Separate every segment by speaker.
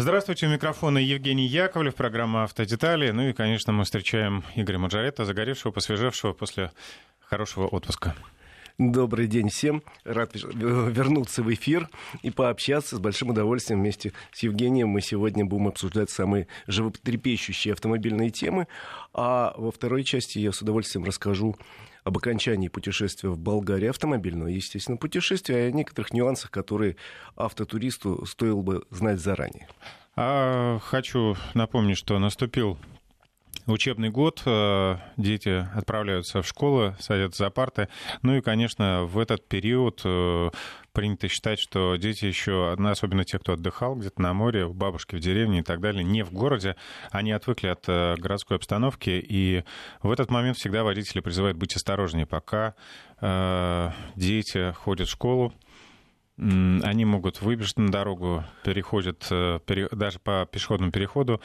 Speaker 1: Здравствуйте, у микрофона Евгений Яковлев, программа «Автодетали». Ну и, конечно, мы встречаем Игоря Маджарета, загоревшего, посвежевшего после хорошего отпуска.
Speaker 2: Добрый день всем. Рад вернуться в эфир и пообщаться с большим удовольствием вместе с Евгением. Мы сегодня будем обсуждать самые животрепещущие автомобильные темы. А во второй части я с удовольствием расскажу об окончании путешествия в Болгарию автомобильного, естественно, путешествия, и о некоторых нюансах, которые автотуристу стоило бы знать заранее.
Speaker 1: А, хочу напомнить, что наступил учебный год, э, дети отправляются в школы, садятся за парты. Ну и, конечно, в этот период э, принято считать, что дети еще, особенно те, кто отдыхал где-то на море, у бабушки в деревне и так далее, не в городе, они отвыкли от э, городской обстановки, и в этот момент всегда водители призывают быть осторожнее, пока дети ходят в школу, они могут выбежать на дорогу, переходят даже по пешеходному переходу,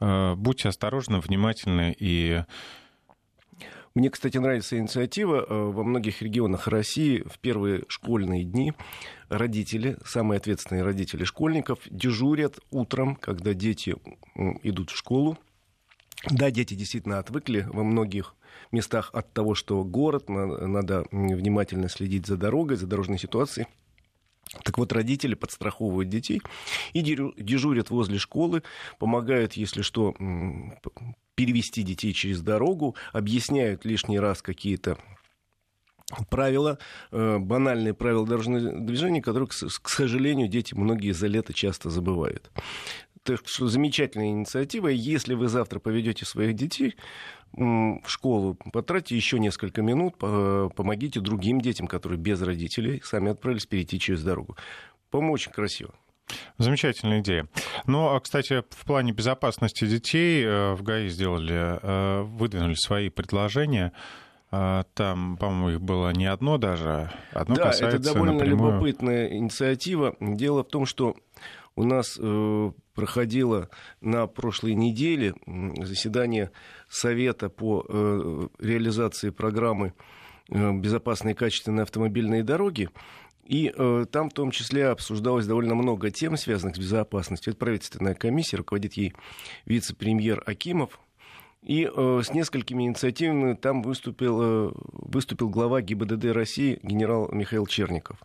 Speaker 1: Э, будьте осторожны, внимательны и
Speaker 2: мне, кстати, нравится инициатива. Э, во многих регионах России в первые школьные дни родители, самые ответственные родители школьников, дежурят утром, когда дети идут в школу. Да, дети действительно отвыкли во многих местах от того, что город, надо внимательно следить за дорогой, за дорожной ситуацией. Так вот, родители подстраховывают детей и дежурят возле школы, помогают, если что, перевести детей через дорогу, объясняют лишний раз какие-то правила, э, банальные правила дорожного движения, которые, к сожалению, дети многие за лето часто забывают. Так что замечательная инициатива. Если вы завтра поведете своих детей в школу, потратьте еще несколько минут, помогите другим детям, которые без родителей сами отправились перейти через дорогу. По-моему, очень красиво.
Speaker 1: Замечательная идея. Ну, а, кстати, в плане безопасности детей э, в ГАИ сделали, э, выдвинули свои предложения. Э, там, по-моему, их было не одно даже. Одно
Speaker 2: да, это довольно напрямую... любопытная инициатива. Дело в том, что у нас э, проходило на прошлой неделе заседание Совета по э, реализации программы э, «Безопасные качественные автомобильные дороги». И э, там в том числе обсуждалось довольно много тем, связанных с безопасностью. Это правительственная комиссия, руководит ей вице-премьер Акимов. И э, с несколькими инициативами там выступил, э, выступил глава ГИБДД России генерал Михаил Черников.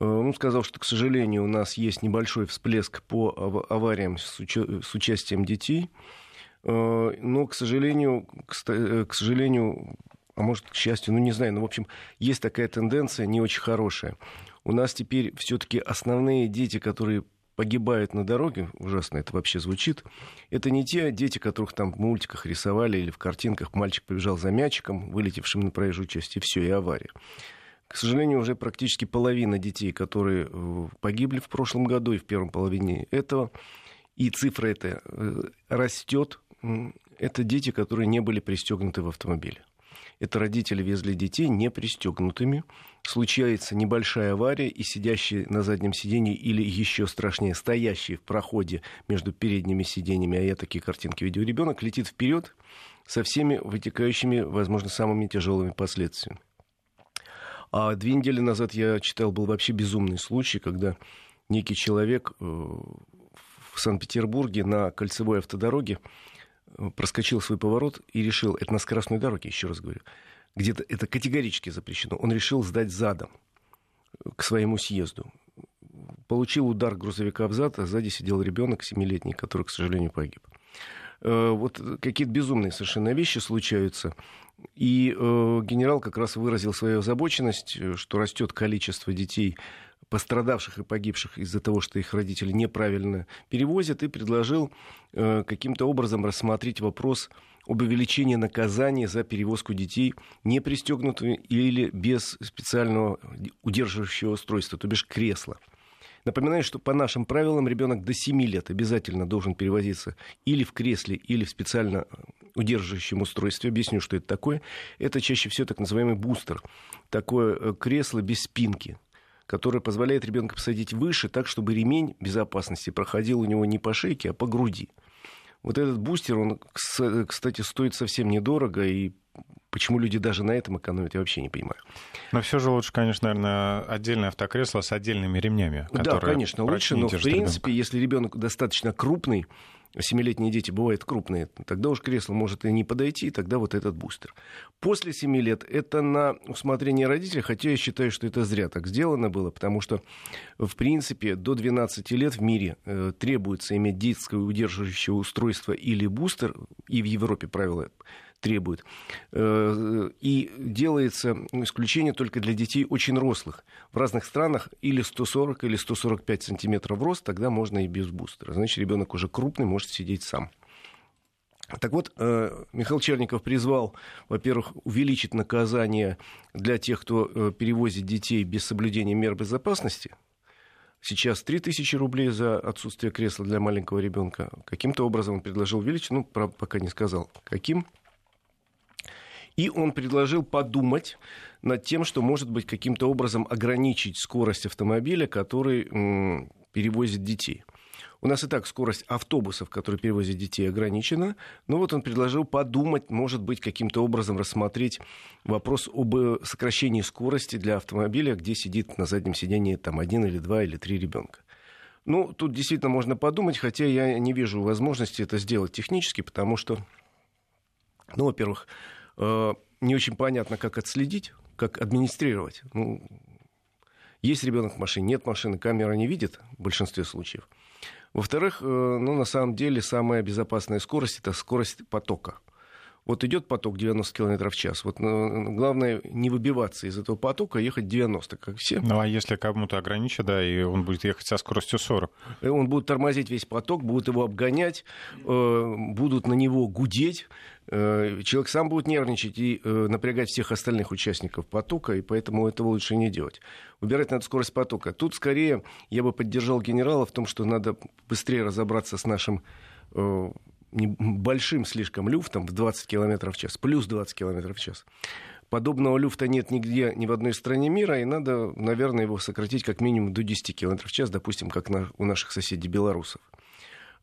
Speaker 2: Э, он сказал, что, к сожалению, у нас есть небольшой всплеск по авариям с, уча- с участием детей. Э, но, к сожалению, э, к сожалению, а может, к счастью, ну не знаю, но, в общем, есть такая тенденция не очень хорошая. У нас теперь все-таки основные дети, которые погибают на дороге, ужасно это вообще звучит, это не те дети, которых там в мультиках рисовали или в картинках мальчик побежал за мячиком, вылетевшим на проезжую часть, и все, и авария. К сожалению, уже практически половина детей, которые э, погибли в прошлом году и в первом половине этого, и цифра эта э, растет, это дети, которые не были пристегнуты в автомобиле. Это родители везли детей не пристегнутыми. Случается небольшая авария, и сидящие на заднем сиденье или еще страшнее, стоящие в проходе между передними сиденьями, а я такие картинки видел, ребенок летит вперед со всеми вытекающими, возможно, самыми тяжелыми последствиями. А две недели назад я читал, был вообще безумный случай, когда некий человек э, в Санкт-Петербурге на кольцевой автодороге э, проскочил свой поворот и решил, это на скоростной дороге, еще раз говорю, где-то это категорически запрещено, он решил сдать задом к своему съезду. Получил удар грузовика в зад, а сзади сидел ребенок семилетний, который, к сожалению, погиб. Э, вот какие-то безумные совершенно вещи случаются. И э, генерал как раз выразил свою озабоченность, э, что растет количество детей, пострадавших и погибших из-за того, что их родители неправильно перевозят, и предложил э, каким-то образом рассмотреть вопрос об увеличении наказания за перевозку детей не пристегнутыми или без специального удерживающего устройства, то бишь кресла. Напоминаю, что по нашим правилам ребенок до 7 лет обязательно должен перевозиться или в кресле, или в специально удерживающем устройстве. Объясню, что это такое. Это чаще всего так называемый бустер. Такое э, кресло без спинки которое позволяет ребенка посадить выше, так, чтобы ремень безопасности проходил у него не по шейке, а по груди. Вот этот бустер, он, кстати, стоит совсем недорого, и почему люди даже на этом экономят, я вообще не понимаю.
Speaker 1: Но все же лучше, конечно, наверное, отдельное автокресло с отдельными ремнями.
Speaker 2: Да, конечно, лучше, но в принципе, ребенка. если ребенок достаточно крупный, семилетние дети бывают крупные, тогда уж кресло может и не подойти, тогда вот этот бустер. После 7 лет это на усмотрение родителей, хотя я считаю, что это зря так сделано было, потому что, в принципе, до 12 лет в мире э, требуется иметь детское удерживающее устройство или бустер, и в Европе правила требует. Э, и делается исключение только для детей очень рослых. В разных странах или 140, или 145 сантиметров рост, тогда можно и без бустера. Значит, ребенок уже крупный, может сидеть сам. Так вот, э, Михаил Черников призвал, во-первых, увеличить наказание для тех, кто э, перевозит детей без соблюдения мер безопасности. Сейчас 3000 рублей за отсутствие кресла для маленького ребенка. Каким-то образом он предложил увеличить, ну, пока не сказал, каким. И он предложил подумать над тем, что, может быть, каким-то образом ограничить скорость автомобиля, который перевозит детей. У нас и так скорость автобусов, которые перевозят детей, ограничена. Но вот он предложил подумать, может быть, каким-то образом рассмотреть вопрос об э, сокращении скорости для автомобиля, где сидит на заднем сидении там один или два или три ребенка. Ну, тут действительно можно подумать, хотя я не вижу возможности это сделать технически, потому что, ну, во-первых, не очень понятно, как отследить, как администрировать. Ну, есть ребенок в машине, нет машины, камера не видит в большинстве случаев. Во-вторых, э, ну, на самом деле самая безопасная скорость это скорость потока. Вот идет поток 90 км в час. Вот ну, главное не выбиваться из этого потока, а ехать 90, как все.
Speaker 1: Ну а если кому-то ограничить, да, и он будет ехать со скоростью 40?
Speaker 2: И он будет тормозить весь поток, будут его обгонять, э, будут на него гудеть. Э, человек сам будет нервничать и э, напрягать всех остальных участников потока, и поэтому этого лучше не делать. Убирать надо скорость потока. Тут скорее я бы поддержал генерала в том, что надо быстрее разобраться с нашим большим слишком люфтом в 20 км в час, плюс 20 км в час. Подобного люфта нет нигде, ни в одной стране мира, и надо, наверное, его сократить как минимум до 10 км в час, допустим, как на, у наших соседей белорусов.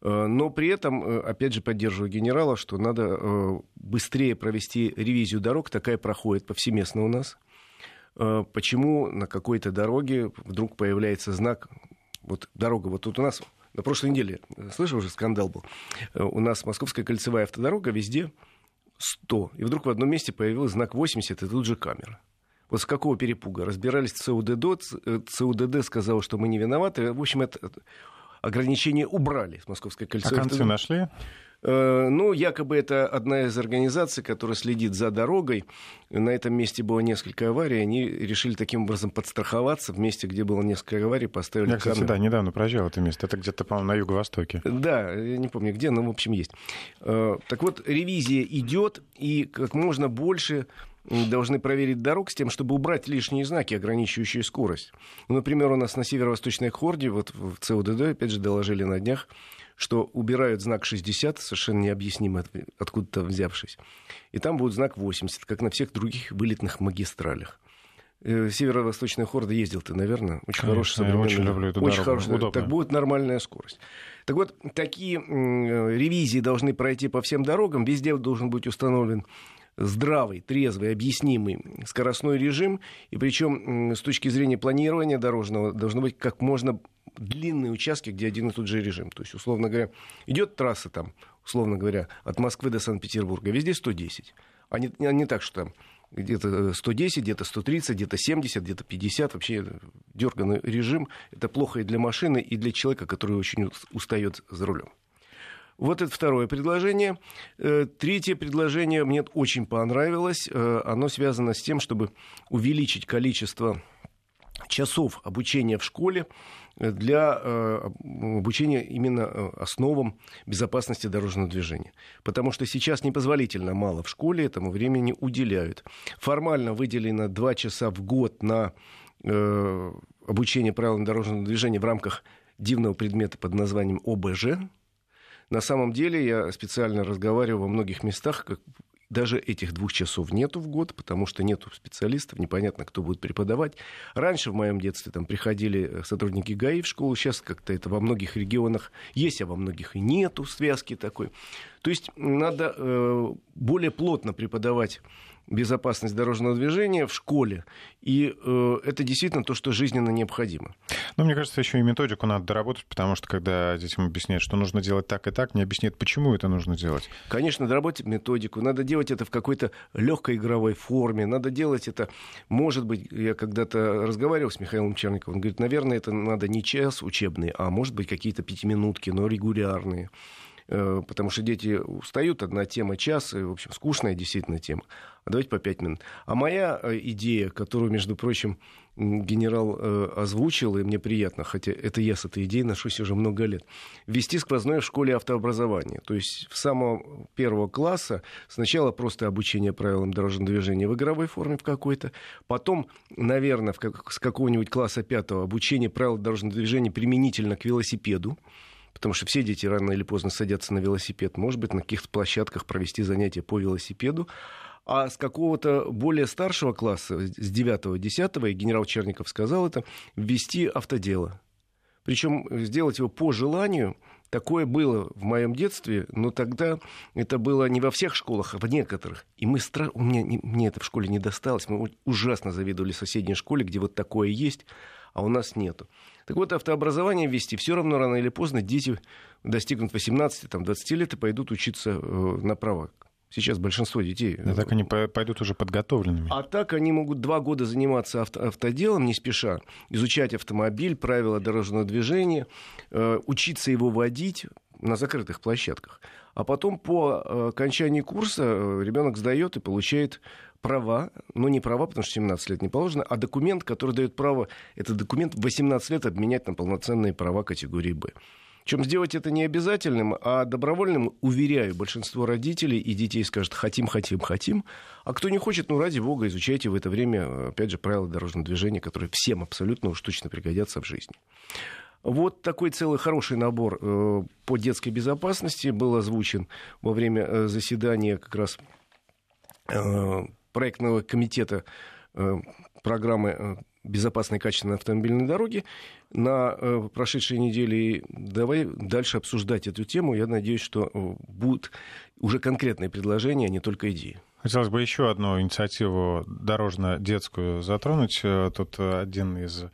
Speaker 2: Э, но при этом, э, опять же, поддерживаю генерала, что надо э, быстрее провести ревизию дорог. Такая проходит повсеместно у нас. Почему на какой-то дороге вдруг появляется знак, вот дорога, вот тут у нас на прошлой неделе, слышал уже, скандал был. Э, у нас Московская кольцевая автодорога везде 100. И вдруг в одном месте появился знак 80, и тут же камера. Вот с какого перепуга? Разбирались ЦУДД, ЦУДД сказал, что мы не виноваты. В общем, это ограничение убрали с Московской кольцевой.
Speaker 1: А концы нашли?
Speaker 2: Э, ну, якобы это одна из организаций, которая следит за дорогой. На этом месте было несколько аварий. Они решили таким образом подстраховаться. В месте, где было несколько аварий, поставили
Speaker 1: Я, кстати, камеры. да, недавно проезжал это место. Это где-то, по-моему, на юго-востоке.
Speaker 2: Да, я не помню где, но, в общем, есть. Э, так вот, ревизия идет, и как можно больше должны проверить дорог с тем, чтобы убрать лишние знаки, ограничивающие скорость. Ну, например, у нас на северо-восточной Хорде, вот в ЦУДД, опять же, доложили на днях, что убирают знак 60, совершенно необъяснимо откуда-то взявшись. И там будет знак 80, как на всех других вылетных магистралях. Э, северо-восточная хорда ездил ты, наверное. Очень хороший
Speaker 1: современный. Очень люблю эту очень дорогу.
Speaker 2: Хороший, так будет нормальная скорость. Так вот, такие э, ревизии должны пройти по всем дорогам. Везде должен быть установлен здравый, трезвый, объяснимый скоростной режим. И причем с точки зрения планирования дорожного должно быть как можно длинные участки, где один и тот же режим. То есть, условно говоря, идет трасса там, условно говоря, от Москвы до Санкт-Петербурга, везде 110. А не, не так, что там где-то 110, где-то 130, где-то 70, где-то 50. Вообще дерганный режим. Это плохо и для машины, и для человека, который очень устает за рулем. Вот это второе предложение. Э, третье предложение мне очень понравилось. Э, оно связано с тем, чтобы увеличить количество часов обучения в школе для э, обучения именно основам безопасности дорожного движения. Потому что сейчас непозволительно мало в школе этому времени уделяют. Формально выделено 2 часа в год на обучение правилам дорожного движения в рамках дивного предмета под названием ОБЖ, на самом деле я специально разговариваю во многих местах, как даже этих двух часов нету в год, потому что нету специалистов, непонятно, кто будет преподавать. Раньше в моем детстве там приходили э, сотрудники ГАИ в школу, сейчас как-то это во многих регионах есть, а во многих и нету связки такой. То есть надо э, более плотно преподавать безопасность дорожного движения в школе. И э, это действительно то, что жизненно необходимо.
Speaker 1: Ну, мне кажется, еще и методику надо доработать, потому что когда детям объясняют, что нужно делать так и так, не объясняют, почему это нужно делать.
Speaker 2: Конечно, доработать методику. Надо делать это в какой-то легкой игровой форме. Надо делать это, может быть, я когда-то разговаривал с Михаилом Черниковым, он говорит, наверное, это надо не час учебный, а может быть какие-то пятиминутки, но регулярные. Э, потому что дети устают, одна тема час, и, в общем, скучная действительно тема. А давайте по пять минут. А моя э, идея, которую, между прочим, генерал э, озвучил, и мне приятно, хотя это я с этой идеей ношусь уже много лет, ввести сквозное в школе автообразование. То есть с самого первого класса сначала просто обучение правилам дорожного движения в игровой форме в какой-то, потом, наверное, в как, с какого-нибудь класса пятого обучение правил дорожного движения применительно к велосипеду, потому что все дети рано или поздно садятся на велосипед. Может быть, на каких-то площадках провести занятия по велосипеду. А с какого-то более старшего класса, с 9-10, и генерал Черников сказал это, ввести автодело. Причем сделать его по желанию, Такое было в моем детстве, но тогда это было не во всех школах, а в некоторых. И мы стра... у меня, не, мне это в школе не досталось. Мы ужасно завидовали соседней школе, где вот такое есть, а у нас нету. Так вот, автообразование вести все равно рано или поздно дети достигнут 18-20 лет и пойдут учиться э, на права. Сейчас большинство детей...
Speaker 1: А так они пойдут уже подготовленными.
Speaker 2: А так они могут два года заниматься авто, автоделом не спеша, изучать автомобиль, правила дорожного движения, э, учиться его водить на закрытых площадках. А потом по э, окончании курса ребенок сдает и получает права, ну не права, потому что 17 лет не положено, а документ, который дает право, этот документ в 18 лет обменять на полноценные права категории «Б». Чем сделать это не обязательным, а добровольным, уверяю, большинство родителей и детей скажут «хотим, хотим, хотим», а кто не хочет, ну ради бога, изучайте в это время, опять же, правила дорожного движения, которые всем абсолютно уж точно пригодятся в жизни. Вот такой целый хороший набор э, по детской безопасности был озвучен во время э, заседания как раз э, проектного комитета программы безопасной качественной автомобильной дороги на э, прошедшей неделе. И давай дальше обсуждать эту тему. Я надеюсь, что будут уже конкретные предложения, а не только идеи.
Speaker 1: Хотелось бы еще одну инициативу дорожно-детскую затронуть. Тут один из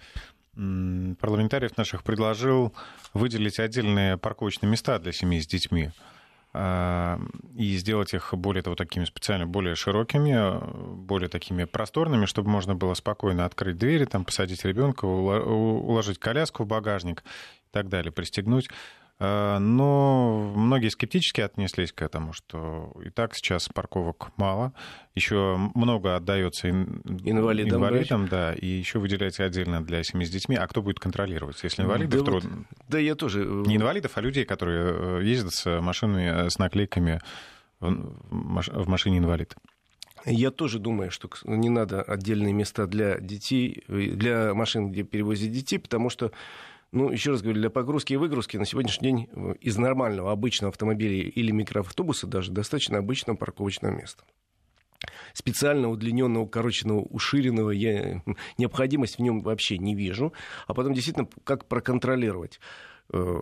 Speaker 1: парламентариев наших предложил выделить отдельные парковочные места для семей с детьми. А, и сделать их более того такими специально более широкими, более такими просторными, чтобы можно было спокойно открыть двери, там посадить ребенка, уложить коляску в багажник и так далее, пристегнуть. Э, но многие скептически отнеслись к этому, что и так сейчас парковок мало, еще много отдается инвалидам, инвалидам да, и еще выделяется отдельно для семьи с детьми. А кто будет контролировать, если инвалидов
Speaker 2: да, трудно? Вот, да, я тоже. Э,
Speaker 1: Не инвалидов, а людей, которые э, ездят с машинами с наклейками в машине инвалид.
Speaker 2: Я тоже думаю, что не надо отдельные места для детей, для машин, где перевозят детей, потому что ну, еще раз говорю, для погрузки и выгрузки на сегодняшний день э, из нормального обычного автомобиля или микроавтобуса даже достаточно обычного парковочного места специально удлиненного, укороченного, уширенного я необходимость в нем вообще не вижу. А потом действительно, как проконтролировать. Э,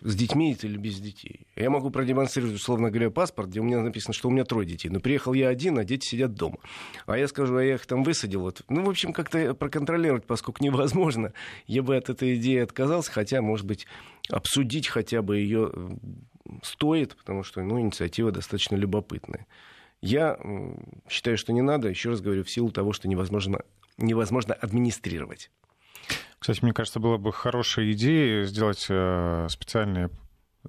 Speaker 2: с детьми или без детей. Я могу продемонстрировать, условно говоря, паспорт, где у меня написано, что у меня трое детей. Но приехал я один, а дети сидят дома. А я скажу, а я их там высадил. Вот. Ну, в общем, как-то проконтролировать, поскольку невозможно, я бы от этой идеи отказался, хотя, может быть, обсудить хотя бы ее стоит, потому что ну, инициатива достаточно любопытная. Я считаю, что не надо, еще раз говорю, в силу того, что невозможно, невозможно администрировать.
Speaker 1: Кстати, мне кажется, было бы хорошей идеей сделать э, специальные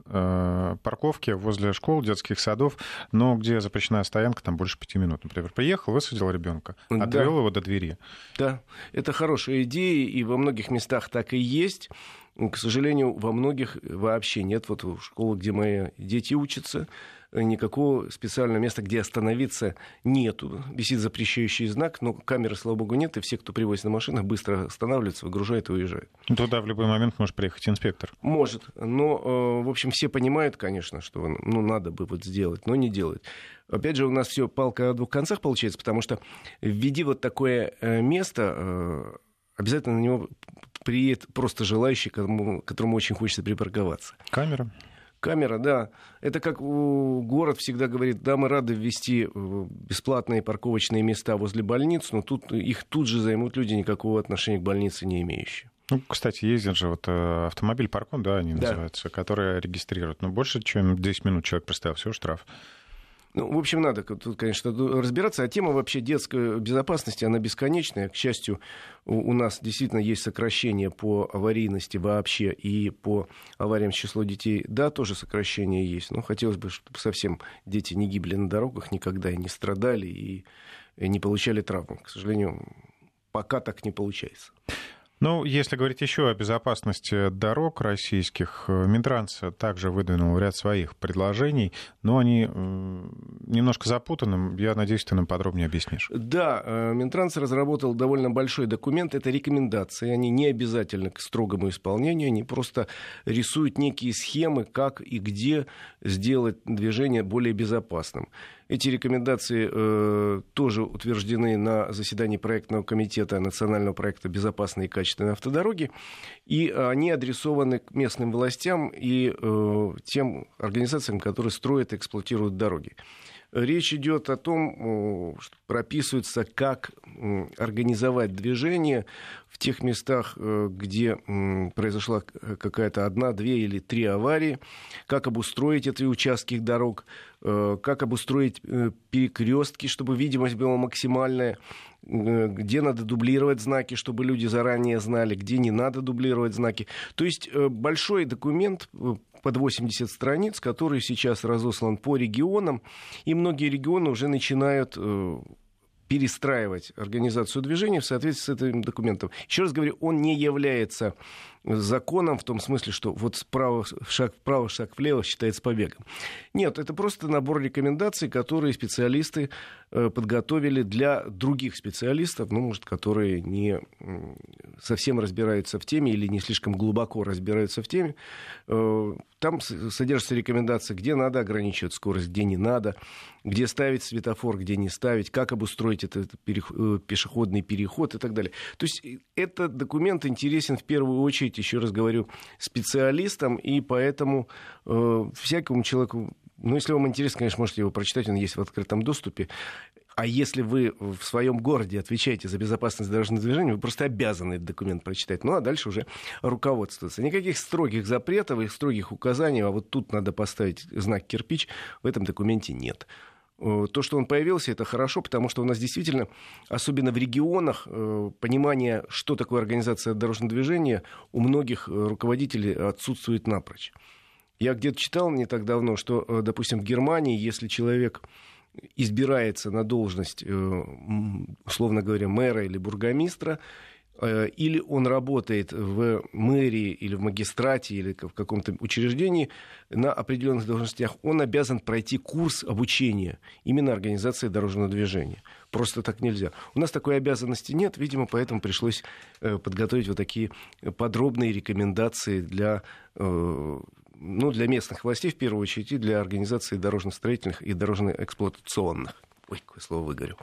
Speaker 1: э, парковки возле школ, детских садов, но где запрещена стоянка, там больше пяти минут. Например, приехал, высадил ребенка, отвел да. его до двери.
Speaker 2: Да, это хорошая идея, и во многих местах так и есть. К сожалению, во многих вообще нет. Вот в школах, где мои дети учатся, никакого специального места, где остановиться, нету. Висит запрещающий знак, но камеры, слава богу, нет, и все, кто привозит на машинах, быстро останавливаются, выгружают и уезжают.
Speaker 1: Ну, туда в любой момент может приехать инспектор.
Speaker 2: Может, но, э, в общем, все понимают, конечно, что ну, надо бы вот сделать, но не делать. Опять же, у нас все палка о двух концах получается, потому что введи вот такое э, место, э, обязательно на него приедет просто желающий, которому, которому очень хочется припарковаться.
Speaker 1: Камера?
Speaker 2: Камера, да. Это как город всегда говорит, да, мы рады ввести э, бесплатные парковочные места возле больниц, но тут их тут же займут люди, никакого отношения к больнице не имеющие.
Speaker 1: Ну, кстати, ездит же вот э, автомобиль паркон, да, они да. называются, которые регистрируют. Но больше, чем 10 минут человек представил, все, штраф.
Speaker 2: Ну, в общем, надо тут, конечно, разбираться. А тема вообще детской безопасности, она бесконечная. К счастью, у нас действительно есть сокращение по аварийности вообще и по авариям с число детей. Да, тоже сокращение есть. Но хотелось бы, чтобы совсем дети не гибли на дорогах никогда и не страдали, и не получали травм. К сожалению, пока так не получается.
Speaker 1: Ну, если говорить еще о безопасности дорог российских, э, Минтранс также выдвинул ряд своих предложений, но они немножко запутаны. Я надеюсь, ты нам подробнее объяснишь.
Speaker 2: Да, э, Минтранс разработал довольно большой документ. Это рекомендации. Они не обязательны к строгому исполнению. Они просто рисуют некие схемы, как и где сделать движение более безопасным. Эти рекомендации э, тоже утверждены на заседании проектного комитета национального проекта «Безопасные и качественные автодороги», и они адресованы к местным властям и э, тем организациям, которые строят и эксплуатируют дороги. Речь идет о том, что прописывается, как организовать движение в тех местах, э, где произошла какая-то одна, две или три аварии, как обустроить эти участки дорог, э, как обустроить э, перекрестки, чтобы видимость была максимальная, где надо дублировать знаки, чтобы люди заранее знали, где не надо дублировать знаки. То есть большой документ под 80 страниц, который сейчас разослан по регионам, и многие регионы уже начинают э, перестраивать организацию движения в соответствии с этим документом. Еще раз говорю, он не является законом в том смысле, что вот справа шаг вправо, шаг влево считается побегом. Нет, это просто набор рекомендаций, которые специалисты э, подготовили для других специалистов, ну, может, которые не совсем разбираются в теме или не слишком глубоко разбираются в теме. Э, там содержатся рекомендации, где надо ограничивать скорость, где не надо, где ставить светофор, где не ставить, как обустроить этот э, пешеходный переход и так далее. То есть этот документ интересен в первую очередь еще раз говорю, специалистом, и поэтому э, всякому человеку, ну, если вам интересно, конечно, можете его прочитать, он есть в открытом доступе. А если вы в своем городе отвечаете за безопасность дорожного движения, вы просто обязаны этот документ прочитать. Ну, а дальше уже руководствоваться. Никаких строгих запретов и строгих указаний, а вот тут надо поставить знак кирпич, в этом документе нет. Э, то, что он появился, это хорошо, потому что у нас действительно, особенно в регионах, э, понимание, что такое организация дорожного движения, у многих э, руководителей отсутствует напрочь. Я где-то читал не так давно, что, допустим, в Германии, если человек избирается на должность, условно говоря, мэра или бургомистра, или он работает в мэрии или в магистрате или в каком-то учреждении на определенных должностях, он обязан пройти курс обучения именно организации дорожного движения. Просто так нельзя. У нас такой обязанности нет, видимо, поэтому пришлось э, подготовить вот такие подробные рекомендации для э, ну, для местных властей, в первую очередь, и для организации дорожно-строительных и дорожно-эксплуатационных. Ой, какое слово выговорю.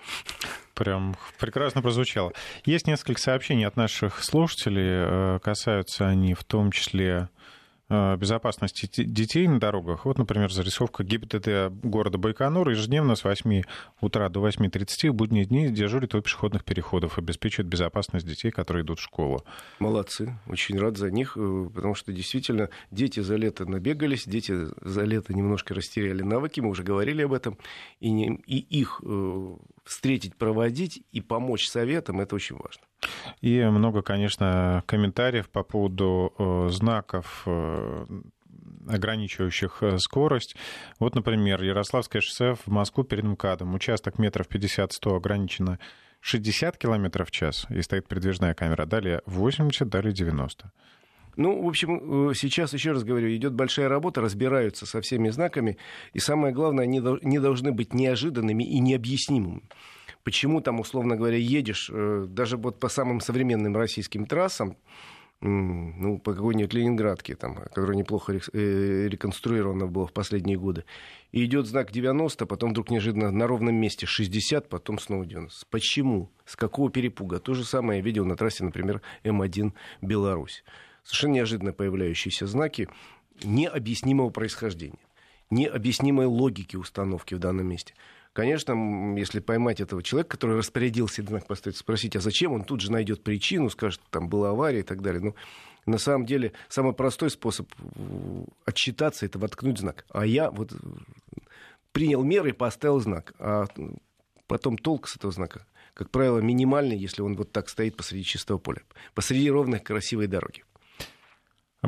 Speaker 1: Прям прекрасно прозвучало. Есть несколько сообщений от наших слушателей. Э, касаются они в том числе безопасности детей на дорогах. Вот, например, зарисовка ГИБДД города Байконур ежедневно с 8 утра до 8.30 в будние дни дежурит у пешеходных переходов, обеспечивает безопасность детей, которые идут в школу.
Speaker 2: Молодцы, очень рад за них, э, потому что действительно дети за лето набегались, дети за лето немножко растеряли навыки, мы уже говорили об этом, и, не, и их э, встретить, проводить и помочь советам, это очень важно.
Speaker 1: И много, конечно, комментариев по поводу э, знаков э, ограничивающих э, скорость. Вот, например, Ярославское шоссе в Москву перед МКАДом. Участок метров 50-100 ограничено 60 км в час, и стоит передвижная камера. Далее 80, далее 90.
Speaker 2: Ну, в общем, сейчас, еще раз говорю, идет большая работа, разбираются со всеми знаками, и самое главное, они не должны быть неожиданными и необъяснимыми почему там, условно говоря, едешь э, даже вот по самым современным российским трассам, ну, по какой-нибудь Ленинградке, там, которая неплохо э, реконструирована была в последние годы, и идет знак 90, потом вдруг неожиданно на ровном месте 60, потом снова 90. Почему? С какого перепуга? То же самое я видел на трассе, например, М1 Беларусь. Совершенно неожиданно появляющиеся знаки. необъяснимого происхождения, необъяснимой логики установки в данном месте. Конечно, если поймать этого человека, который распорядился знак поставить, спросить, а зачем, он тут же найдет причину, скажет, там была авария и так далее. Но на самом деле самый простой способ э, отчитаться это воткнуть знак. А я вот принял меры и поставил знак. А потом толк с этого знака, как правило, минимальный, если он вот так стоит посреди чистого поля, посреди ровной красивой дороги.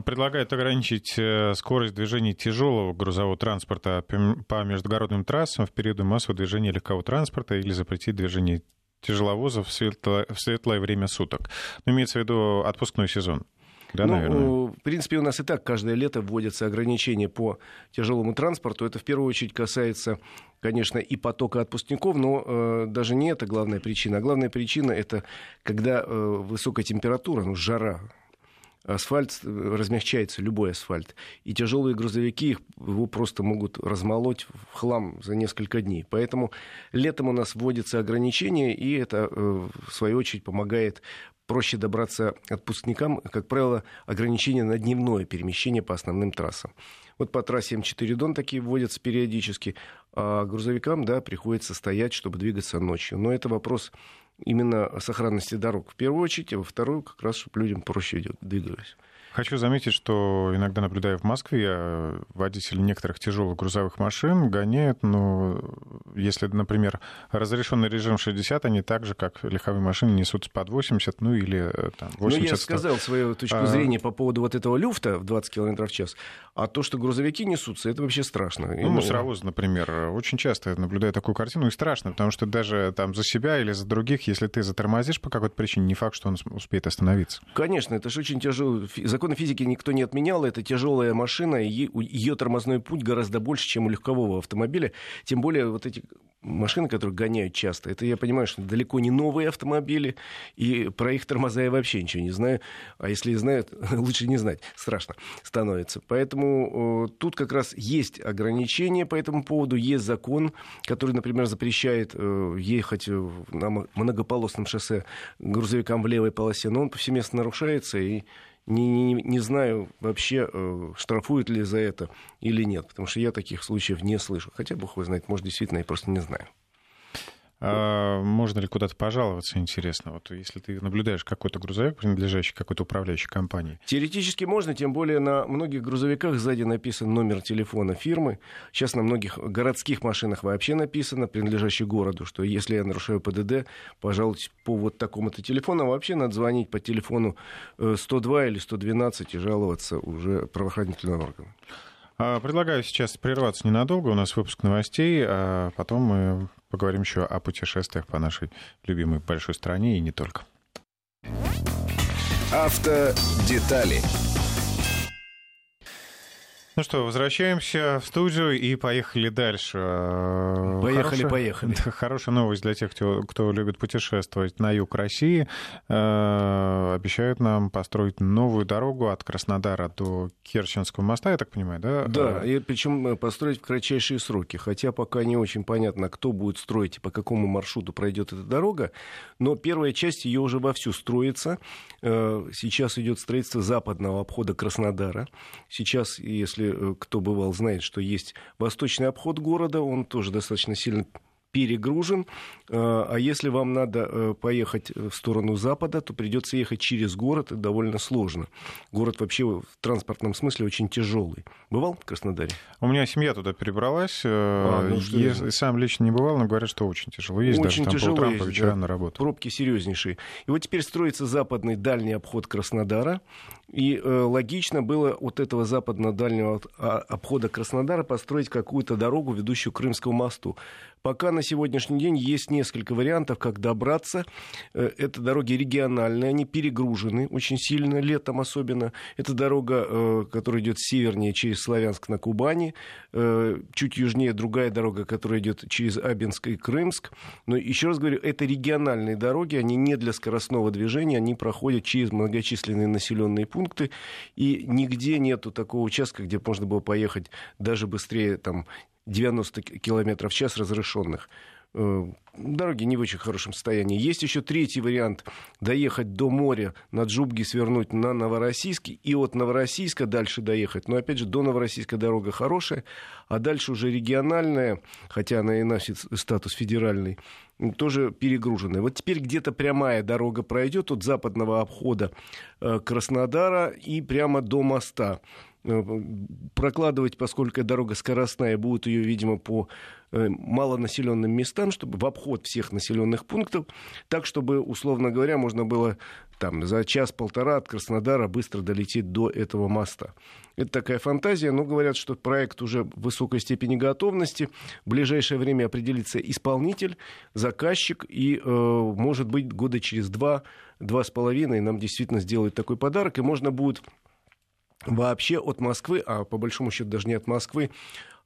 Speaker 1: Предлагают ограничить э, скорость движения тяжелого грузового транспорта по междугородным трассам в периоды массового движения легкового транспорта или запретить движение тяжеловозов в светлое, в светлое время суток. Но имеется в виду отпускной сезон.
Speaker 2: Да, ну, наверное. в принципе, у нас и так каждое лето вводятся ограничения по тяжелому транспорту. Это в первую очередь касается, конечно, и потока отпускников, но э, даже не это главная причина. А главная причина это когда э, высокая температура, ну, жара, асфальт э, размягчается, любой асфальт. И тяжелые грузовики их, его просто могут размолоть в хлам за несколько дней. Поэтому летом у нас вводятся ограничения, и это, э, в свою очередь, помогает проще добраться отпускникам, как правило, ограничения на дневное перемещение по основным трассам. Вот по трассе М4 Дон такие вводятся периодически, а грузовикам да, приходится стоять, чтобы двигаться ночью. Но это вопрос именно сохранности дорог в первую очередь, а во вторую как раз, чтобы людям проще двигались.
Speaker 1: Хочу заметить, что иногда наблюдаю в Москве, водители некоторых тяжелых грузовых машин гоняют, ну, если, например, разрешенный режим 60, они так же, как легковые машины, несутся под 80, ну или э, там 80 Ну,
Speaker 2: я сказал свою точку а... зрения по поводу вот этого люфта в 20 км в час, а то, что грузовики несутся, это вообще страшно.
Speaker 1: Ну, мусоровозы, например, очень часто наблюдаю такую картину, и страшно, потому что даже там за себя или за других, если ты затормозишь по какой-то причине, не факт, что он успеет остановиться.
Speaker 2: Конечно, это же очень тяжело. Закон законы физики никто не отменял. Это тяжелая машина, и ее тормозной путь гораздо больше, чем у легкового автомобиля. Тем более вот эти машины, которые гоняют часто, это я понимаю, что далеко не новые автомобили, и про их тормоза я вообще ничего не знаю. А если и знаю, лучше не знать, страшно становится. Поэтому тут как раз есть ограничения по этому поводу, есть закон, который, например, запрещает э, ехать на многополосном шоссе грузовикам в левой полосе, но он повсеместно нарушается, и не, не, не знаю вообще, э, штрафуют ли за это или нет, потому что я таких случаев не слышу. Хотя, бог его знает, может, действительно, я просто не знаю.
Speaker 1: А можно ли куда-то пожаловаться, интересно? Вот если ты наблюдаешь какой-то грузовик, принадлежащий какой-то управляющей компании.
Speaker 2: Теоретически можно, тем более на многих грузовиках сзади написан номер телефона фирмы. Сейчас на многих городских машинах вообще написано, принадлежащий городу, что если я нарушаю ПДД, пожалуйте по вот такому-то телефону. А вообще надо звонить по телефону 102 э, или 112 и жаловаться уже правоохранительным органам.
Speaker 1: А, предлагаю сейчас прерваться ненадолго. У нас выпуск новостей, а потом мы поговорим еще о путешествиях по нашей любимой большой стране и не только.
Speaker 3: Автодетали.
Speaker 1: Ну что, возвращаемся в студию и поехали дальше.
Speaker 2: Поехали, хорошая, поехали.
Speaker 1: Хорошая новость для тех, кто, кто любит путешествовать на юг России. Э, обещают нам построить новую дорогу от Краснодара до Керченского моста, я так понимаю, да?
Speaker 2: Да, и причем э, построить в кратчайшие сроки. Хотя пока не очень понятно, кто будет строить и по какому маршруту пройдет эта дорога. Но первая часть ее уже вовсю строится. Э, сейчас идет строительство западного обхода Краснодара. Сейчас, если Э, кто бывал, знает, что есть восточный обход города, он тоже достаточно сильно перегружен. А, а если вам надо э, поехать в сторону запада, то придется ехать через город, это довольно сложно. Город вообще в транспортном смысле очень тяжелый. Бывал в Краснодаре?
Speaker 1: У меня семья туда перебралась. Э, а, ну, Я сам лично не бывал, но говорят, что очень тяжело. Есть очень даже там тяжело по утрам, по вечерам да. на работу.
Speaker 2: Пробки серьезнейшие. И вот теперь строится западный дальний обход Краснодара. И э, логично было от этого западно-дальнего а, обхода Краснодара построить какую-то дорогу, ведущую к Крымскому мосту. Пока на сегодняшний день есть несколько вариантов, как добраться. Э, это дороги региональные, они перегружены очень сильно, летом особенно. Это дорога, э, которая идет севернее через Славянск на Кубани. Э, чуть южнее другая дорога, которая идет через Абинск и Крымск. Но еще раз говорю, это региональные дороги, они не для скоростного движения, они проходят через многочисленные населенные пункты. И нигде нету такого участка, где можно было поехать даже быстрее там, 90 км в час разрешенных. Э, дороги не в очень хорошем состоянии. Есть еще третий вариант. Доехать до моря, на Джубги свернуть на Новороссийск и от Новороссийска дальше доехать. Но, опять же, до Новороссийска дорога хорошая, а дальше уже региональная, хотя она и носит статус федеральный, тоже перегруженная. Вот теперь где-то прямая дорога пройдет от западного обхода э, Краснодара и прямо до моста. Э, прокладывать, поскольку дорога скоростная, будут ее, видимо, по э, малонаселенным местам, чтобы в обход всех населенных пунктов, так, чтобы, условно говоря, можно было там, за час-полтора от Краснодара быстро долететь до этого моста. Это такая фантазия, но говорят, что проект уже в высокой степени готовности. В ближайшее время определится исполнитель, заказчик, и, э, может быть, года через два, два с половиной нам действительно сделают такой подарок, и можно будет вообще от Москвы, а по большому счету даже не от Москвы,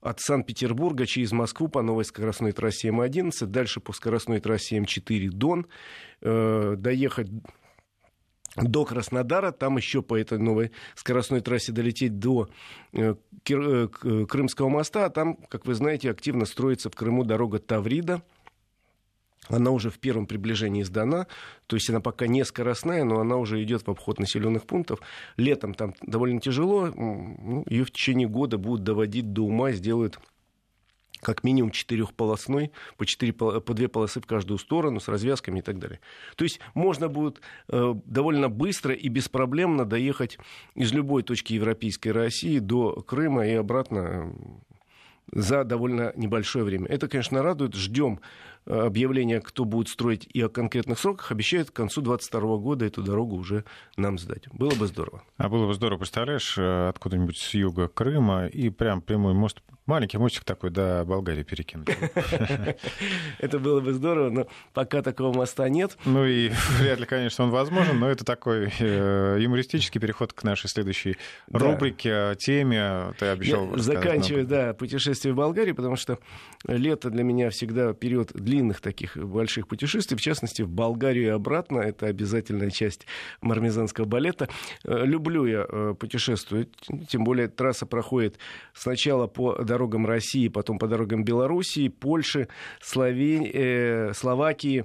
Speaker 2: от Санкт-Петербурга через Москву по новой скоростной трассе М11, дальше по скоростной трассе М4 Дон, э, доехать до Краснодара, там еще по этой новой скоростной трассе долететь до э, э, Крымского моста, а там, как вы знаете, активно строится в Крыму дорога Таврида, она уже в первом приближении сдана, то есть она пока не скоростная, но она уже идет в обход населенных пунктов. Летом там довольно тяжело, ну, ее в течение года будут доводить до ума, сделают как минимум четырехполосной, по, четыре, по две полосы в каждую сторону, с развязками и так далее. То есть можно будет э, довольно быстро и беспроблемно доехать из любой точки Европейской России до Крыма и обратно за довольно небольшое время. Это, конечно, радует. Ждем э, объявления, кто будет строить и о конкретных сроках. Обещают к концу 2022 года эту дорогу уже нам сдать. Было бы здорово.
Speaker 1: А было бы здорово, представляешь, э, откуда-нибудь с юга Крыма и прям прямой мост маленький мостик такой до Болгарии перекинуть.
Speaker 2: Это было бы здорово, но пока такого моста нет.
Speaker 1: Ну и вряд ли, конечно, он возможен, но это такой э, юмористический переход к нашей следующей рубрике, теме. Ты обещал
Speaker 2: Заканчиваю, да, путешествие в Болгарии, потому что лето для меня всегда период длинных таких больших путешествий, в частности, в Болгарию и обратно. Это обязательная часть мармезанского балета. Э, люблю я э, путешествовать, тем более трасса проходит сначала по дорогам России, потом по дорогам Белоруссии, Польши, Словен... э, Словакии,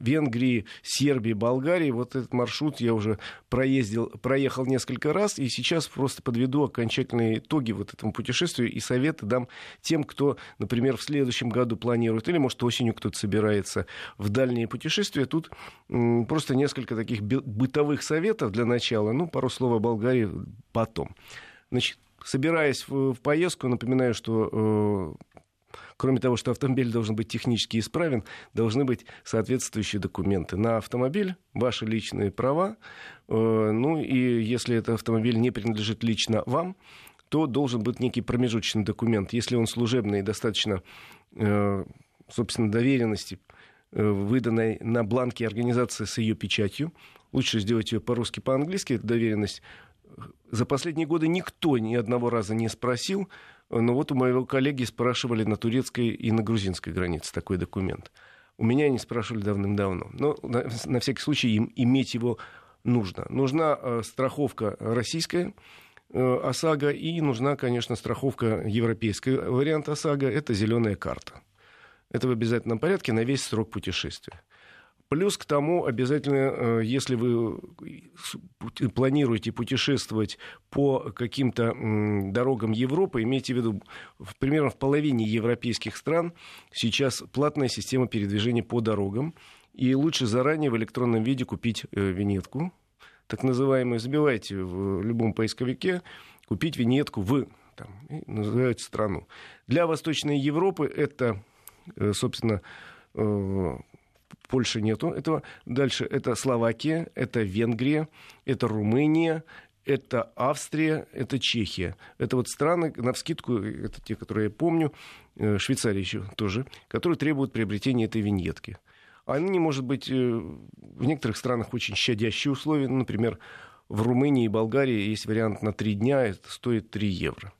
Speaker 2: Венгрии, Сербии, Болгарии. Вот этот маршрут я уже проездил, проехал несколько раз, и сейчас просто подведу окончательные итоги вот этому путешествию и советы дам тем, кто, например, в следующем году планирует, или, может, осенью кто-то собирается в дальние путешествия. Тут просто несколько таких бытовых советов для начала, ну, пару слов о Болгарии потом. Значит, собираясь в, в поездку, напоминаю, что э, кроме того, что автомобиль должен быть технически исправен, должны быть соответствующие документы. На автомобиль ваши личные права, э, ну и если этот автомобиль не принадлежит лично вам, то должен быть некий промежуточный документ. Если он служебный, достаточно, э, собственно, доверенности, э, выданной на бланке организации с ее печатью. Лучше сделать ее по-русски, по-английски, доверенность за последние годы никто ни одного раза не спросил, но вот у моего коллеги спрашивали на турецкой и на грузинской границе такой документ. У меня они спрашивали давным-давно. Но на, на всякий случай им иметь его нужно. Нужна э, страховка российская э, ОСАГО и нужна, конечно, страховка европейская вариант ОСАГО. Это зеленая карта. Это в обязательном порядке на весь срок путешествия. Плюс к тому обязательно, э, если вы планируете путешествовать по каким-то дорогам Европы, имейте в виду, примерно в половине европейских стран сейчас платная система передвижения по дорогам. И лучше заранее в электронном виде купить э, винетку, так называемую, забивайте в любом поисковике, купить винетку в, там, называют страну. Для Восточной Европы это, э, собственно, Польши нету этого. Дальше это Словакия, это Венгрия, это Румыния, это Австрия, это Чехия. Это вот страны, на вскидку, это те, которые я помню, э, Швейцария еще тоже, которые требуют приобретения этой виньетки. Они, может быть, э, в некоторых странах очень щадящие условия. Ну, например, в Румынии и Болгарии есть вариант на три дня, это стоит 3 евро.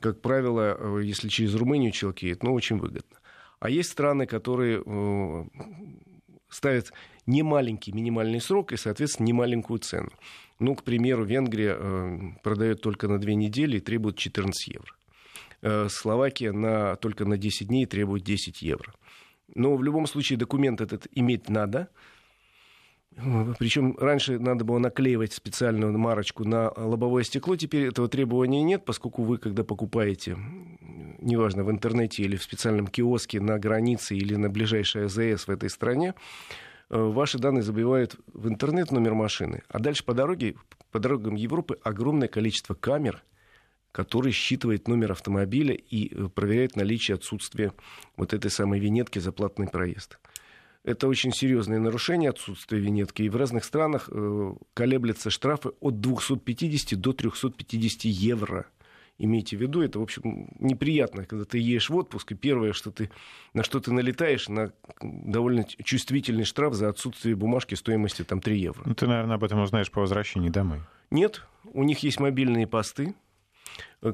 Speaker 2: Как правило, э, если через Румынию человек едет, ну, очень выгодно. А есть страны, которые э, ставят немаленький минимальный срок и, соответственно, немаленькую цену. Ну, к примеру, Венгрия э, продает только на две недели и требует 14 евро. Словакия на, только на 10 дней требует 10 евро. Но в любом случае документ этот иметь надо. Причем раньше надо было наклеивать специальную марочку на лобовое стекло. Теперь этого требования нет, поскольку вы, когда покупаете, неважно, в интернете или в специальном киоске на границе или на ближайшей АЗС в этой стране, э, ваши данные забивают в интернет номер машины. А дальше по дороге, по дорогам Европы огромное количество камер, который считывает номер автомобиля и э, проверяет наличие отсутствия вот этой самой винетки за платный проезд. Это очень серьезное нарушение отсутствия винетки. И в разных странах э, колеблются штрафы от 250 до 350 евро. Имейте в виду, это, в общем, неприятно, когда ты едешь в отпуск, и первое, что ты, на что ты налетаешь, на довольно чувствительный штраф за отсутствие бумажки стоимостью там 3 евро.
Speaker 1: Ну, ты, наверное, об этом узнаешь по возвращении домой.
Speaker 2: Нет, у них есть мобильные посты,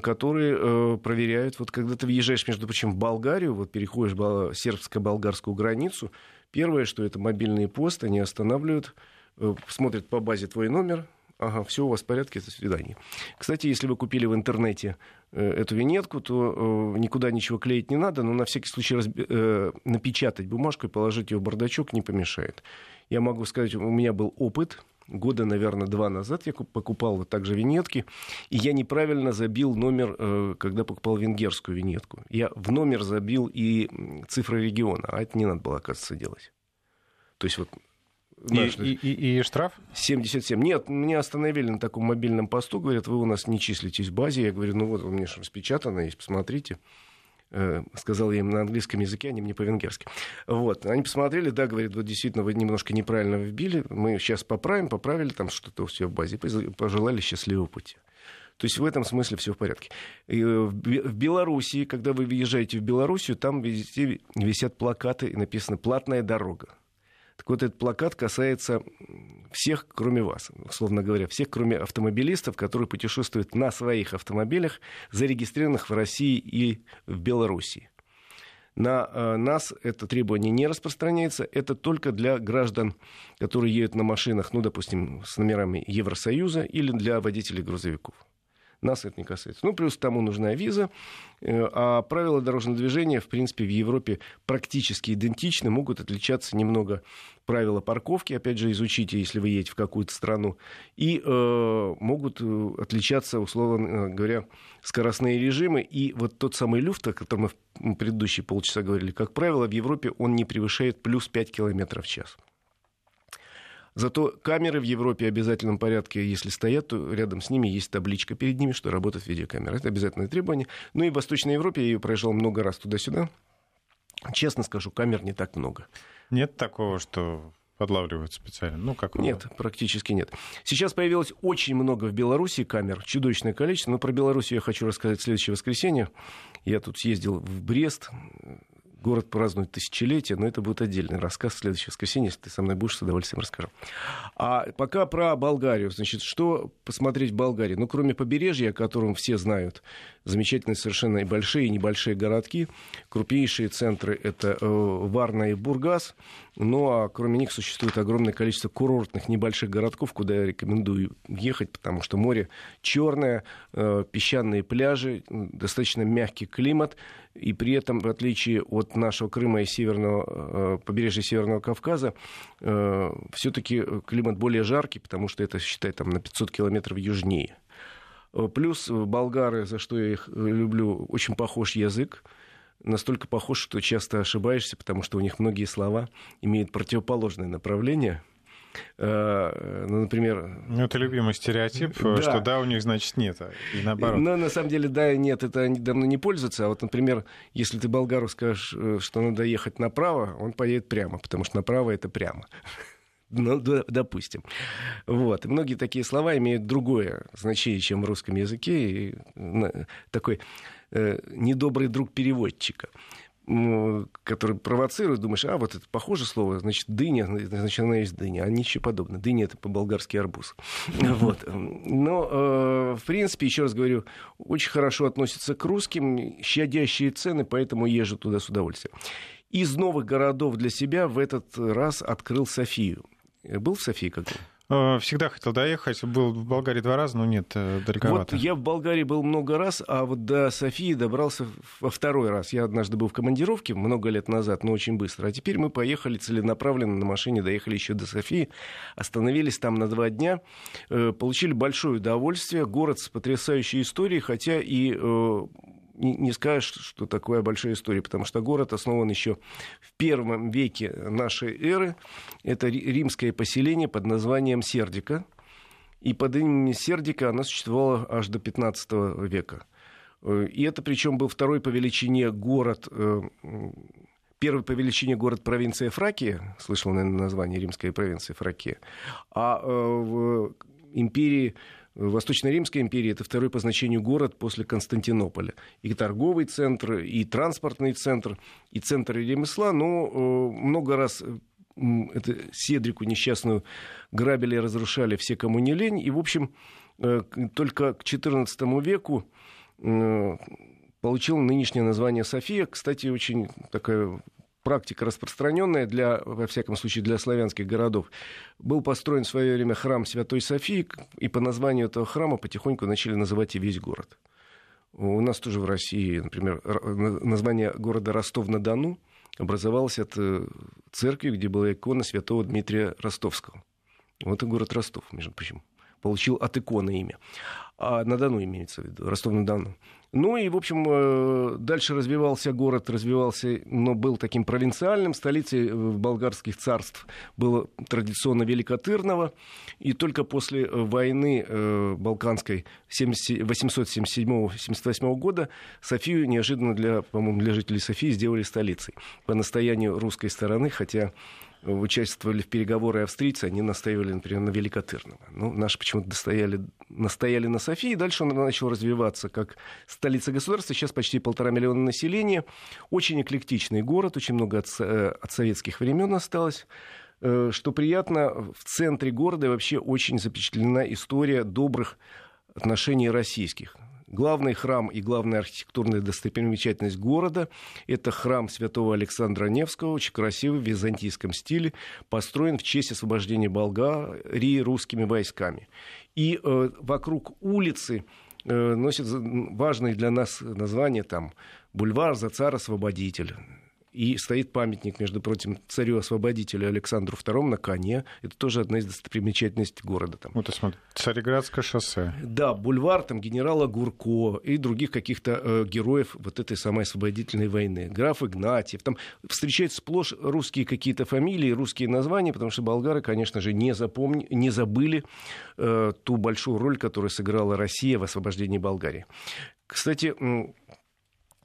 Speaker 2: которые э, проверяют, вот когда ты въезжаешь, между прочим, в Болгарию, вот переходишь сербско-болгарскую границу, первое, что это мобильные посты, они останавливают, э, смотрят по базе твой номер, ага, все у вас в порядке, до свидания. Кстати, если вы купили в интернете э, эту винетку, то э, никуда ничего клеить не надо, но на всякий случай разби- напечатать бумажку и положить ее в бардачок не помешает. Я могу сказать, у меня был опыт, года, наверное, два назад я покупал вот также винетки, и я неправильно забил номер, э, когда покупал венгерскую винетку. Я в номер забил и цифры региона, а это не надо было, оказывается, делать. То есть вот
Speaker 1: и, и, и, и штраф?
Speaker 2: 77. Нет, меня остановили на таком мобильном посту, говорят, вы у нас не числитесь в базе. Я говорю, ну вот у меня же распечатано есть, посмотрите. Э, сказал я им на английском языке, они мне по-венгерски. Вот. Они посмотрели, да, говорят, вот действительно вы немножко неправильно вбили, мы сейчас поправим, поправили там что-то все в базе, пожелали счастливого пути. То есть в этом смысле все в порядке. И э, в Белоруссии, когда вы въезжаете в Белоруссию, там везде висят плакаты и написано «платная дорога». Так вот, этот плакат касается всех, кроме вас, условно говоря, всех, кроме автомобилистов, которые путешествуют на своих автомобилях, зарегистрированных в России и в Белоруссии. На э, нас это требование не распространяется. Это только для граждан, которые едут на машинах, ну, допустим, с номерами Евросоюза или для водителей грузовиков. Нас это не касается. Ну, плюс тому нужна виза. Э, а правила дорожного движения, в принципе, в Европе практически идентичны. Могут отличаться немного правила парковки, опять же, изучите, если вы едете в какую-то страну. И э, могут э, отличаться, условно э, говоря, скоростные режимы. И вот тот самый люфт, о котором мы в предыдущие полчаса говорили, как правило, в Европе он не превышает плюс 5 км в час. Зато камеры в Европе в обязательном порядке, если стоят, то рядом с ними есть табличка перед ними, что работает видеокамера. Это обязательное требование. Ну и в Восточной Европе я ее проезжал много раз туда-сюда. Честно скажу, камер не так много.
Speaker 1: Нет такого, что подлавливают специально? Ну, как
Speaker 2: Нет, практически нет. Сейчас появилось очень много в Беларуси камер, чудовищное количество. Но про Белоруссию я хочу рассказать в следующее воскресенье. Я тут съездил в Брест, город празднует тысячелетие, но это будет отдельный рассказ в следующее воскресенье, если ты со мной будешь, с удовольствием расскажу. А пока про Болгарию. Значит, что посмотреть в Болгарии? Ну, кроме побережья, о котором все знают, замечательные совершенно и большие, и небольшие городки. Крупнейшие центры — это э, Варна и Бургас. Ну, а кроме них существует огромное количество курортных небольших городков, куда я рекомендую ехать, потому что море черное, э, песчаные пляжи, достаточно мягкий климат, и при этом, в отличие от нашего Крыма и северного, э, побережья Северного Кавказа, все-таки климат более жаркий, потому что это, считай, там на 500 километров южнее. Э, плюс болгары, за что я их люблю, очень похож язык настолько похож, что часто ошибаешься, потому что у них многие слова имеют противоположное направление.
Speaker 1: Э, ну, например... Ну, это любимый стереотип, да. что да, у них, значит, нет, а и наоборот.
Speaker 2: Но на самом деле да и нет, это они давно не пользуются. А вот, например, если ты болгару скажешь, э, что надо ехать направо, он поедет прямо, потому что направо это прямо. Ну, допустим. Вот. И многие такие слова имеют другое значение, чем в русском языке. И такой э, недобрый друг переводчика который провоцирует, думаешь, а, вот это похоже слово, значит, дыня, значит, она есть дыня, а ничего подобного. Дыня — это по-болгарски арбуз. Вот. Но, э, в принципе, еще раз говорю, очень хорошо относятся к русским, щадящие цены, поэтому езжу туда с удовольствием. Из новых городов для себя в этот раз открыл Софию. Был в Софии когда
Speaker 1: Э, всегда хотел доехать. Был в Болгарии два раза, но нет, э, далековато.
Speaker 2: Вот я в Болгарии был много раз, а вот до Софии добрался во второй раз. Я однажды был в командировке много лет назад, но очень быстро. А теперь мы поехали целенаправленно на машине, доехали еще до Софии, остановились там на два дня, э, получили большое удовольствие. Город с потрясающей историей, хотя и не, не скажешь, что такое большая история, потому что город основан еще в первом веке нашей эры. Это римское поселение под названием Сердика. И под именем Сердика оно существовало аж до 15 века. Э, и это причем был второй по величине город, э, первый по величине город провинции Фракия, слышал, наверное, название римской провинции Фракия, а э, в империи Восточно-Римской империи это второй по значению город после Константинополя. И торговый центр, и транспортный центр, и центр ремесла, но э, много раз это Седрику несчастную грабили, разрушали все, кому не лень. И, в общем, э, только к XIV веку э, получил нынешнее название София. Кстати, очень такая практика распространенная для, во всяком случае, для славянских городов. Был построен в свое время храм Святой Софии, и по названию этого храма потихоньку начали называть и весь город. У нас тоже в России, например, название города Ростов-на-Дону образовалось от э, церкви, где была икона святого Дмитрия Ростовского. Вот и город Ростов, между прочим, получил от иконы имя. А на Дону имеется в виду, Ростов-на-Дону. Ну и, в общем, э, дальше развивался город, развивался, но был таким провинциальным. Столицей э, болгарских царств было традиционно Великотырново. И только после войны э, Балканской 877-78 года Софию неожиданно для, по-моему, для жителей Софии сделали столицей. По настоянию русской стороны, хотя участвовали в переговоры австрийцы, они настаивали, например, на Великотырново. Ну, наши почему-то достояли, настояли на Софии, дальше он начал развиваться как столица государства, сейчас почти полтора миллиона населения, очень эклектичный город, очень много от, э, от советских времен осталось. Э, что приятно, в центре города вообще очень запечатлена история добрых отношений российских Главный храм и главная архитектурная достопримечательность города – это храм святого Александра Невского, очень красивый, в византийском стиле, построен в честь освобождения Болгарии русскими войсками. И э, вокруг улицы э, носит важное для нас название там бульвар за царь-освободитель. И стоит памятник, между прочим, царю-освободителю Александру II на коне. Это тоже одна из достопримечательностей города. Там.
Speaker 1: Вот, смотри, Цареградское шоссе.
Speaker 2: Да, бульвар там генерала Гурко и других каких-то э, героев вот этой самой освободительной войны. Граф Игнатьев. Там встречаются сплошь русские какие-то фамилии, русские названия, потому что болгары, конечно же, не, запомни, не забыли э, ту большую роль, которую сыграла Россия в освобождении Болгарии. Кстати,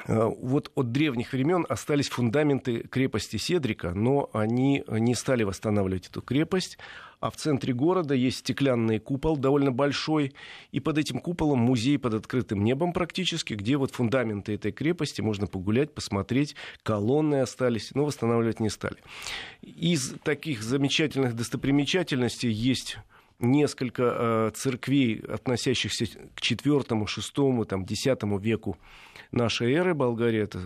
Speaker 2: вот от древних времен остались фундаменты крепости Седрика, но они не стали восстанавливать эту крепость. А в центре города есть стеклянный купол, довольно большой, и под этим куполом музей под открытым небом практически, где вот фундаменты этой крепости можно погулять, посмотреть, колонны остались, но восстанавливать не стали. Из таких замечательных достопримечательностей есть несколько э, церквей, относящихся к IV, VI, там, X веку нашей эры. Болгария — это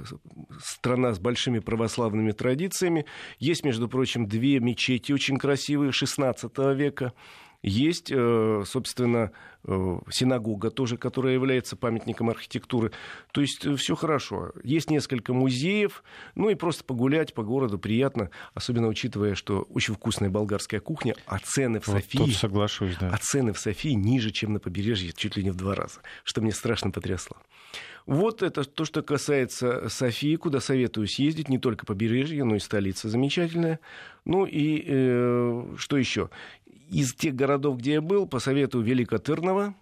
Speaker 2: страна с большими православными традициями. Есть, между прочим, две мечети очень красивые XVI века. Есть, э, собственно, э, синагога тоже, которая является памятником архитектуры. То есть э, все хорошо. Есть несколько музеев, ну и просто погулять по городу приятно, особенно учитывая, что очень вкусная болгарская кухня, а цены в вот Софии... Тут
Speaker 1: соглашусь, да.
Speaker 2: А цены в Софии ниже, чем на побережье, чуть ли не в два раза, что мне страшно потрясло. Вот это то, что касается Софии, куда советую съездить, не только побережье, но и столица замечательная. Ну и э, что еще? Из тех городов, где я был, посоветую Великотырново,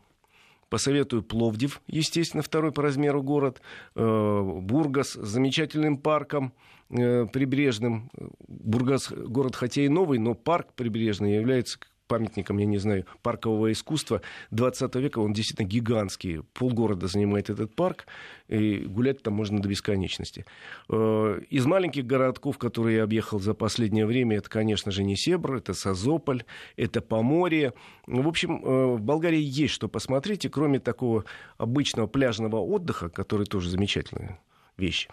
Speaker 2: Посоветую Пловдив, естественно, второй по размеру город, э, Бургас с замечательным парком э, прибрежным. Бургас город хотя и новый, но парк прибрежный является памятником, я не знаю, паркового искусства 20 века. Он действительно гигантский. Полгорода занимает этот парк, и гулять там можно до бесконечности. Э, из маленьких городков, которые я объехал за последнее время, это, конечно же, Несебр, это Созополь, это Поморье. В общем, э, в Болгарии есть что посмотреть, и кроме такого обычного пляжного отдыха, который тоже замечательная вещь,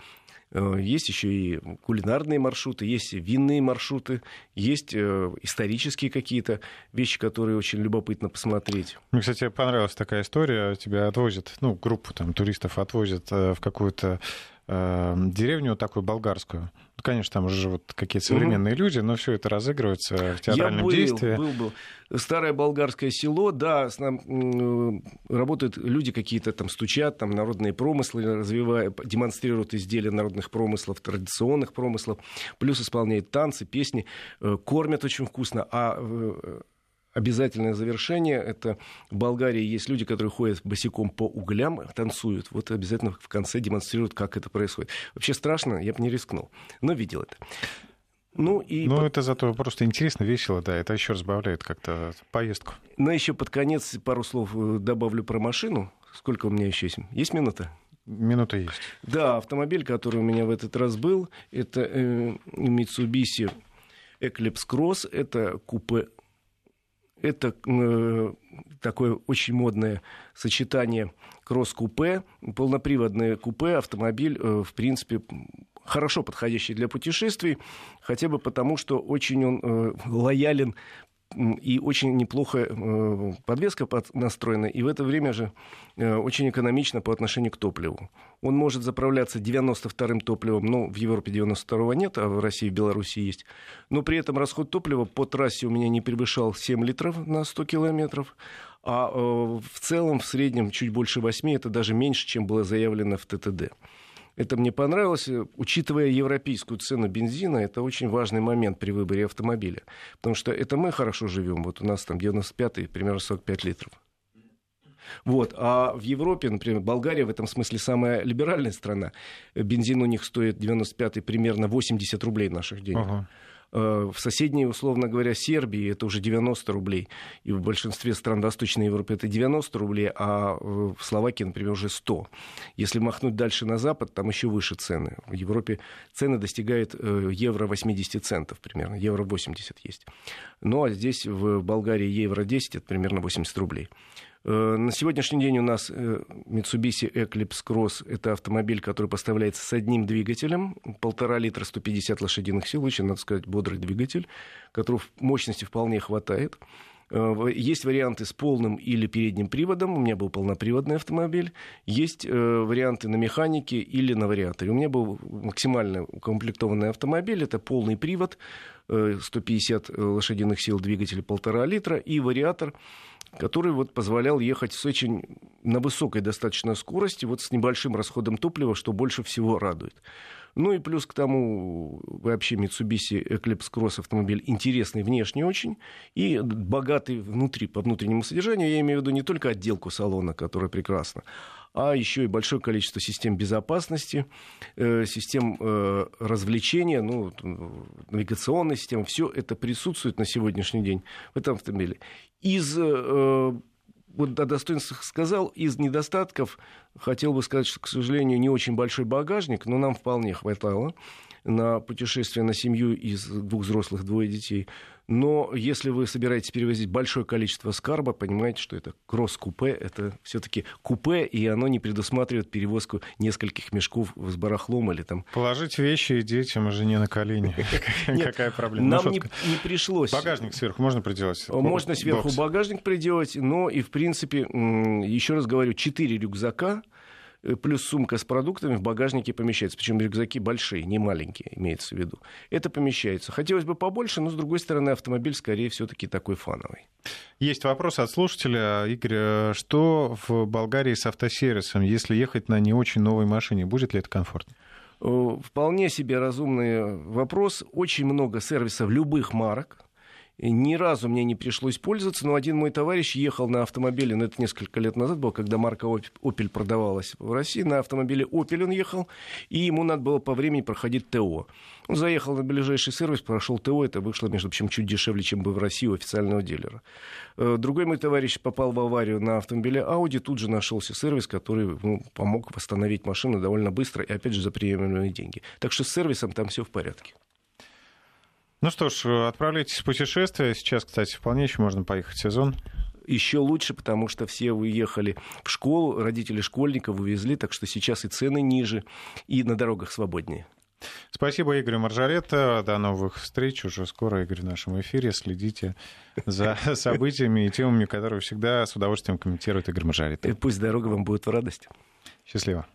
Speaker 2: есть еще и кулинарные маршруты, есть винные маршруты, есть э, исторические какие-то вещи, которые очень любопытно посмотреть.
Speaker 1: Мне, кстати, понравилась такая история. Тебя отвозят, ну, группу там туристов отвозят в какую-то э, деревню такую болгарскую. Конечно, там уже живут какие-то современные mm-hmm. люди, но все это разыгрывается в театральном Я был, действии.
Speaker 2: Был, был. Старое болгарское село, да, с нам, работают люди какие-то там стучат, там народные промыслы развивают, демонстрируют изделия народных промыслов, традиционных промыслов, плюс исполняют танцы, песни, э, кормят очень вкусно, а э, обязательное завершение. Это в Болгарии есть люди, которые ходят босиком по углям, танцуют. Вот обязательно в конце демонстрируют, как это происходит. Вообще страшно, я бы не рискнул, но видел это.
Speaker 1: Ну, и ну, под... это зато просто интересно, весело, да, это еще разбавляет как-то поездку.
Speaker 2: Ну, еще под конец пару слов э, добавлю про машину. Сколько у меня еще есть? Есть минута?
Speaker 1: Минута есть.
Speaker 2: Да, автомобиль, который у меня в этот раз был, это э, Mitsubishi Eclipse Cross, это купе это э, такое очень модное сочетание кросс-купе, полноприводное купе, автомобиль, э, в принципе, хорошо подходящий для путешествий, хотя бы потому, что очень он э, лоялен и очень неплохо э, подвеска настроена, и в это время же э, очень экономично по отношению к топливу. Он может заправляться 92-м топливом, но в Европе 92-го нет, а в России и Беларуси есть. Но при этом расход топлива по трассе у меня не превышал 7 литров на 100 километров, а э, в целом в среднем чуть больше 8, это даже меньше, чем было заявлено в ТТД. Это мне понравилось. Учитывая европейскую цену бензина, это очень важный момент при выборе автомобиля. Потому что это мы хорошо живем. Вот у нас там 95 примерно 45 литров. Вот. А в Европе, например, Болгария в этом смысле самая либеральная страна. Бензин у них стоит 95 примерно 80 рублей наших денег. Ага. Э, в соседней, условно говоря, Сербии это уже 90 рублей. И в большинстве стран Восточной Европы это 90 рублей, а в Словакии, например, уже 100. Если махнуть дальше на запад, там еще выше цены. В Европе цены достигают э, евро 80 центов примерно. Евро 80 есть. Ну а здесь в Болгарии евро 10 это примерно 80 рублей. Э, на сегодняшний день у нас э, Mitsubishi Eclipse Cross – это автомобиль, который поставляется с одним двигателем, полтора литра 150 лошадиных сил, очень, надо сказать, бодрый двигатель, которого мощности вполне хватает. Э, есть варианты с полным или передним приводом. У меня был полноприводный автомобиль. Есть варианты на механике или на вариаторе. У меня был максимально укомплектованный автомобиль. Это полный привод, 150 лошадиных сил двигатель полтора литра и вариатор который вот позволял ехать с очень на высокой достаточно скорости, вот с небольшим расходом топлива, что больше всего радует. Ну и плюс к тому, вообще Mitsubishi Eclipse Cross автомобиль интересный внешне очень и богатый внутри, по внутреннему содержанию. Я имею в виду не только отделку салона, которая прекрасна, а еще и большое количество систем безопасности, э, систем э, развлечения, ну, навигационной системы. Все это присутствует на сегодняшний день в этом автомобиле. Из э, вот о достоинствах сказал, из недостатков хотел бы сказать, что, к сожалению, не очень большой багажник, но нам вполне хватало на путешествие на семью из двух взрослых, двое детей. Но если вы собираетесь перевозить большое количество скарба, понимаете, что это кросс-купе, это все-таки купе, и оно не предусматривает перевозку нескольких мешков с барахлом или там...
Speaker 1: Положить вещи детям и жене на колени. Какая проблема?
Speaker 2: Нам не пришлось.
Speaker 1: Багажник сверху можно приделать?
Speaker 2: Можно сверху багажник приделать, но и, в принципе, еще раз говорю, четыре рюкзака, плюс сумка с продуктами в багажнике помещается. Причем рюкзаки большие, не маленькие, имеется в виду. Это помещается. Хотелось бы побольше, но, с другой стороны, автомобиль скорее все-таки такой фановый.
Speaker 1: Есть вопрос от слушателя. Игорь, э, что в Болгарии с автосервисом, если ехать на не очень новой машине? Будет ли это комфортно?
Speaker 2: Э, вполне себе разумный вопрос. Очень много сервисов любых марок ни разу мне не пришлось пользоваться, но один мой товарищ ехал на автомобиле, ну это несколько лет назад было, когда марка Opel продавалась в России, на автомобиле Opel он ехал, и ему надо было по времени проходить ТО. Он заехал на ближайший сервис, прошел ТО, это вышло, между прочим, чуть дешевле, чем бы в России у официального дилера. Э, другой мой товарищ попал в аварию на автомобиле Audi, тут же нашелся сервис, который ну, помог восстановить машину довольно быстро и, опять же, за приемлемые деньги. Так что с сервисом там все в порядке.
Speaker 1: Ну что ж, отправляйтесь в путешествие. Сейчас, кстати, вполне еще можно поехать в сезон.
Speaker 2: еще лучше, потому что все уехали в школу, родители школьников увезли, так что сейчас и цены ниже, и на дорогах свободнее.
Speaker 1: Спасибо, Игорь Маржарета. До новых встреч. Уже скоро, Игорь, в нашем эфире. Следите за событиями и темами, которые всегда с удовольствием комментирует Игорь Маржарета.
Speaker 2: И пусть дорога вам будет в радость.
Speaker 1: Счастливо.